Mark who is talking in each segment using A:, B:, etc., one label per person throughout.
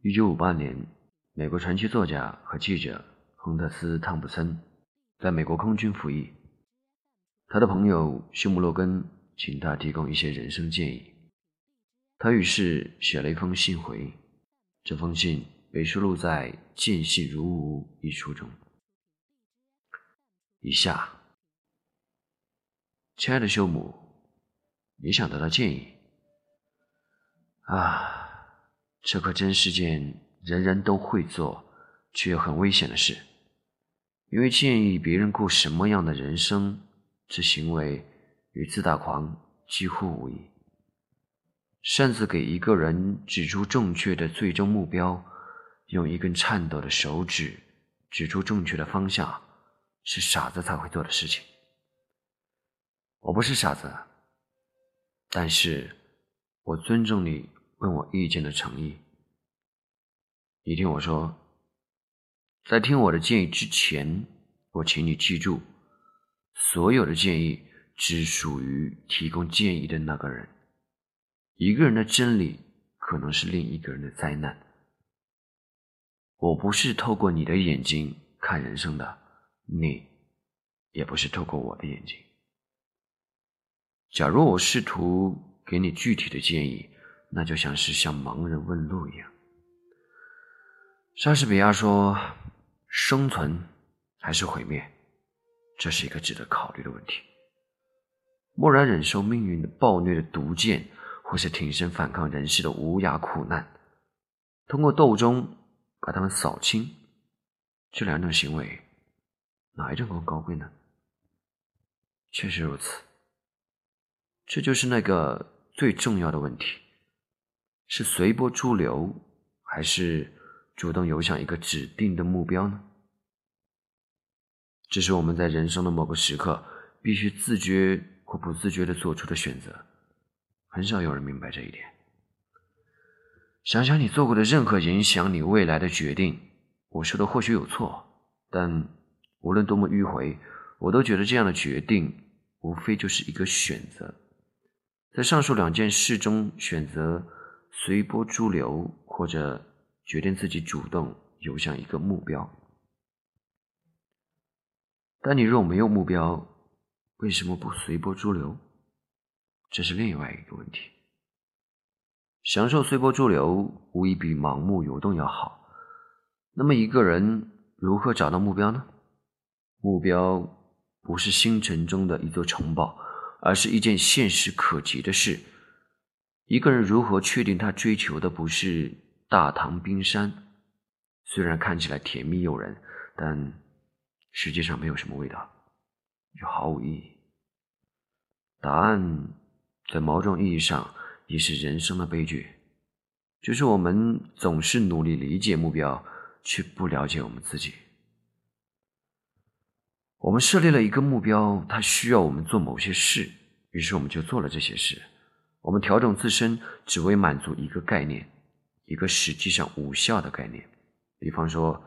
A: 一九五八年，美国传奇作家和记者亨特斯·汤普森在美国空军服役。他的朋友休姆·洛根请他提供一些人生建议，他于是写了一封信回。这封信被收录在《见信如无》一书中。以下，亲爱的休姆，你想得到建议啊？这可真是件人人都会做却又很危险的事，因为建议别人过什么样的人生，这行为与自大狂几乎无异。擅自给一个人指出正确的最终目标，用一根颤抖的手指指出正确的方向，是傻子才会做的事情。我不是傻子，但是我尊重你。问我意见的诚意，你听我说，在听我的建议之前，我请你记住，所有的建议只属于提供建议的那个人。一个人的真理可能是另一个人的灾难。我不是透过你的眼睛看人生的，你也不是透过我的眼睛。假如我试图给你具体的建议。那就像是向盲人问路一样。莎士比亚说：“生存还是毁灭，这是一个值得考虑的问题。默然忍受命运的暴虐的毒箭，或是挺身反抗人世的无涯苦难，通过斗争把他们扫清，这两种行为，哪一种更高贵呢？确实如此。这就是那个最重要的问题。”是随波逐流，还是主动游向一个指定的目标呢？这是我们在人生的某个时刻必须自觉或不自觉的做出的选择。很少有人明白这一点。想想你做过的任何影响你未来的决定，我说的或许有错，但无论多么迂回，我都觉得这样的决定无非就是一个选择。在上述两件事中选择。随波逐流，或者决定自己主动游向一个目标。但你若没有目标，为什么不随波逐流？这是另外一个问题。享受随波逐流，无疑比盲目游动要好。那么，一个人如何找到目标呢？目标不是星辰中的一座城堡，而是一件现实可及的事。一个人如何确定他追求的不是大唐冰山？虽然看起来甜蜜诱人，但实际上没有什么味道，就毫无意义。答案在某种意义上也是人生的悲剧，就是我们总是努力理解目标，却不了解我们自己。我们设立了一个目标，它需要我们做某些事，于是我们就做了这些事。我们调整自身，只为满足一个概念，一个实际上无效的概念。比方说，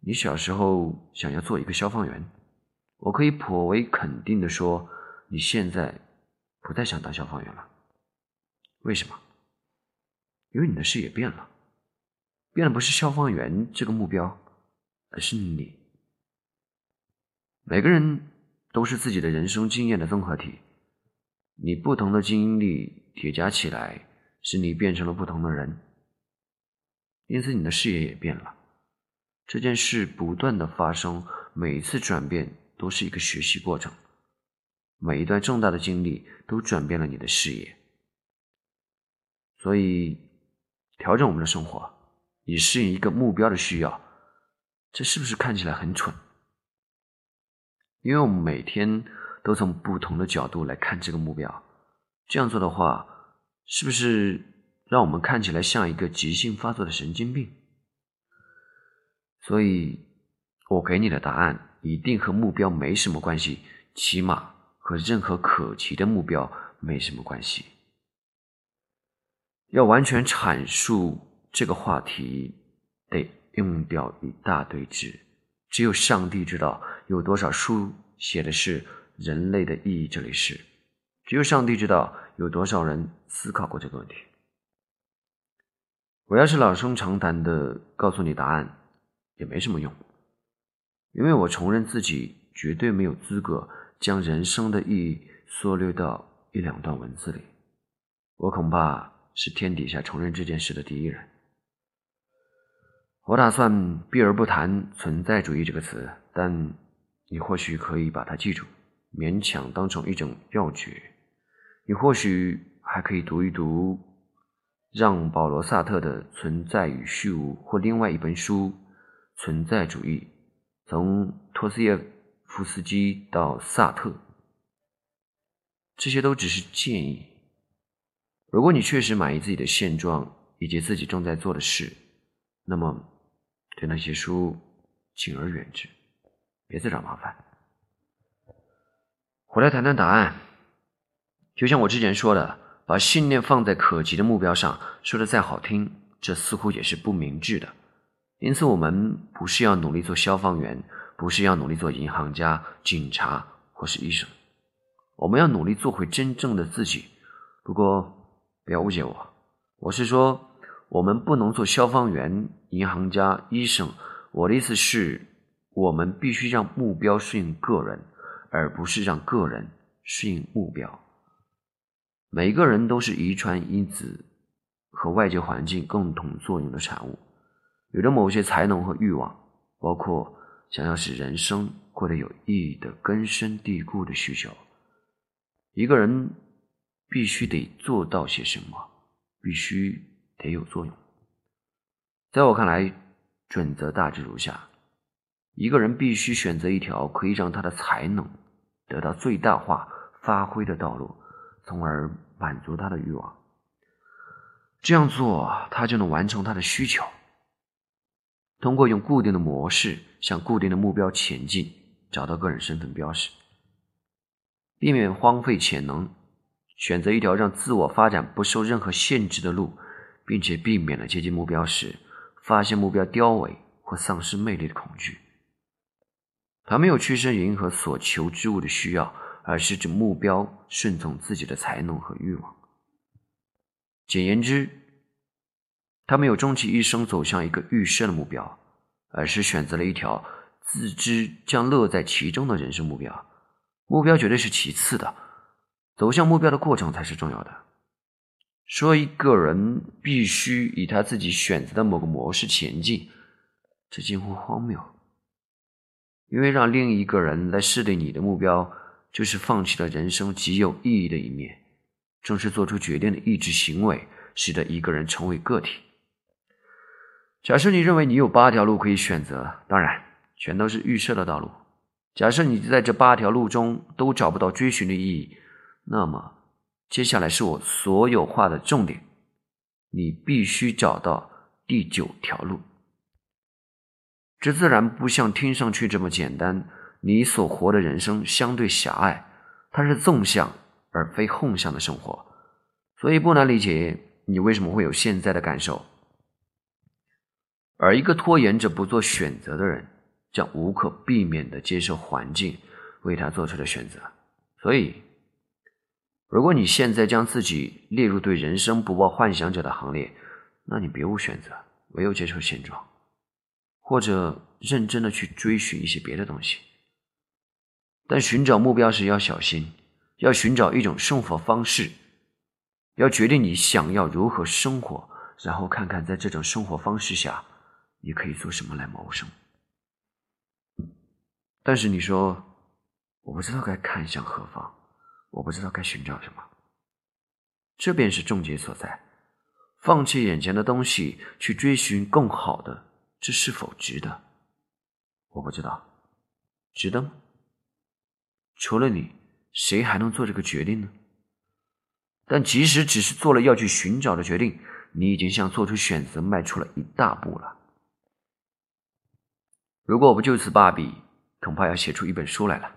A: 你小时候想要做一个消防员，我可以颇为肯定的说，你现在不再想当消防员了。为什么？因为你的视野变了，变的不是消防员这个目标，而是你。每个人都是自己的人生经验的综合体。你不同的经历叠加起来，使你变成了不同的人，因此你的视野也变了。这件事不断的发生，每一次转变都是一个学习过程，每一段重大的经历都转变了你的视野。所以，调整我们的生活，以适应一个目标的需要，这是不是看起来很蠢？因为我们每天。都从不同的角度来看这个目标，这样做的话，是不是让我们看起来像一个急性发作的神经病？所以，我给你的答案一定和目标没什么关系，起码和任何可及的目标没什么关系。要完全阐述这个话题，得用掉一大堆字，只有上帝知道有多少书写的是。人类的意义，这里是只有上帝知道有多少人思考过这个问题。我要是老生常谈的告诉你答案，也没什么用，因为我承认自己绝对没有资格将人生的意义缩略到一两段文字里。我恐怕是天底下承认这件事的第一人。我打算避而不谈“存在主义”这个词，但你或许可以把它记住，勉强当成一种要诀。你或许还可以读一读。让·保罗·萨特的《存在与虚无》，或另外一本书《存在主义》，从托斯耶夫斯基到萨特，这些都只是建议。如果你确实满意自己的现状以及自己正在做的事，那么对那些书敬而远之，别再找麻烦。回来谈谈答案，就像我之前说的。把信念放在可及的目标上，说的再好听，这似乎也是不明智的。因此，我们不是要努力做消防员，不是要努力做银行家、警察或是医生，我们要努力做回真正的自己。不过，不要误解我，我是说，我们不能做消防员、银行家、医生。我的意思是，我们必须让目标适应个人，而不是让个人适应目标。每个人都是遗传因子和外界环境共同作用的产物，有着某些才能和欲望，包括想要使人生过得有意义的根深蒂固的需求。一个人必须得做到些什么，必须得有作用。在我看来，准则大致如下：一个人必须选择一条可以让他的才能得到最大化发挥的道路。从而满足他的欲望，这样做他就能完成他的需求。通过用固定的模式向固定的目标前进，找到个人身份标识，避免荒废潜能，选择一条让自我发展不受任何限制的路，并且避免了接近目标时发现目标凋萎或丧失魅力的恐惧。他没有屈身迎合所求之物的需要。而是指目标顺从自己的才能和欲望。简言之，他没有终其一生走向一个预设的目标，而是选择了一条自知将乐在其中的人生目标。目标绝对是其次的，走向目标的过程才是重要的。说一个人必须以他自己选择的某个模式前进，这近乎荒谬，因为让另一个人来设定你的目标。就是放弃了人生极有意义的一面，正是做出决定的意志行为，使得一个人成为个体。假设你认为你有八条路可以选择，当然全都是预设的道路。假设你在这八条路中都找不到追寻的意义，那么接下来是我所有话的重点：你必须找到第九条路。这自然不像听上去这么简单。你所活的人生相对狭隘，它是纵向而非横向的生活，所以不难理解你为什么会有现在的感受。而一个拖延者不做选择的人，将无可避免的接受环境为他做出的选择。所以，如果你现在将自己列入对人生不抱幻想者的行列，那你别无选择，唯有接受现状，或者认真的去追寻一些别的东西。但寻找目标时要小心，要寻找一种生活方式，要决定你想要如何生活，然后看看在这种生活方式下，你可以做什么来谋生。但是你说，我不知道该看向何方，我不知道该寻找什么，这便是症结所在。放弃眼前的东西，去追寻更好的，这是否值得？我不知道，值得吗？除了你，谁还能做这个决定呢？但即使只是做了要去寻找的决定，你已经向做出选择迈出了一大步了。如果我不就此罢笔，恐怕要写出一本书来了。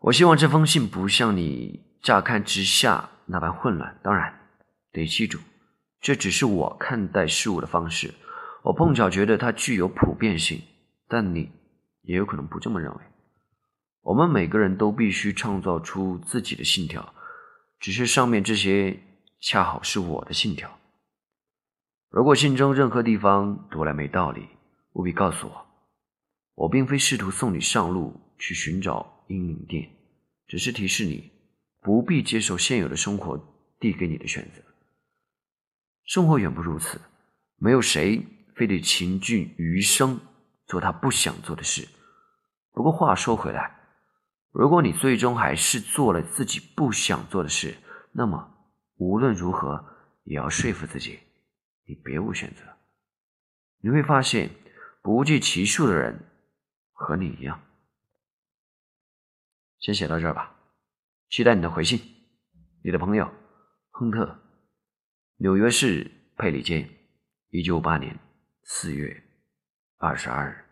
A: 我希望这封信不像你乍看之下那般混乱。当然，得记住，这只是我看待事物的方式。我碰巧觉得它具有普遍性，但你也有可能不这么认为。我们每个人都必须创造出自己的信条，只是上面这些恰好是我的信条。如果信中任何地方读来没道理，务必告诉我。我并非试图送你上路去寻找阴灵殿，只是提示你不必接受现有的生活递给你的选择。生活远不如此，没有谁非得倾尽余生做他不想做的事。不过话说回来，如果你最终还是做了自己不想做的事，那么无论如何也要说服自己。你别无选择，你会发现不计其数的人和你一样。先写到这儿吧，期待你的回信。你的朋友亨特，纽约市佩里街，一九五八年四月二十二日。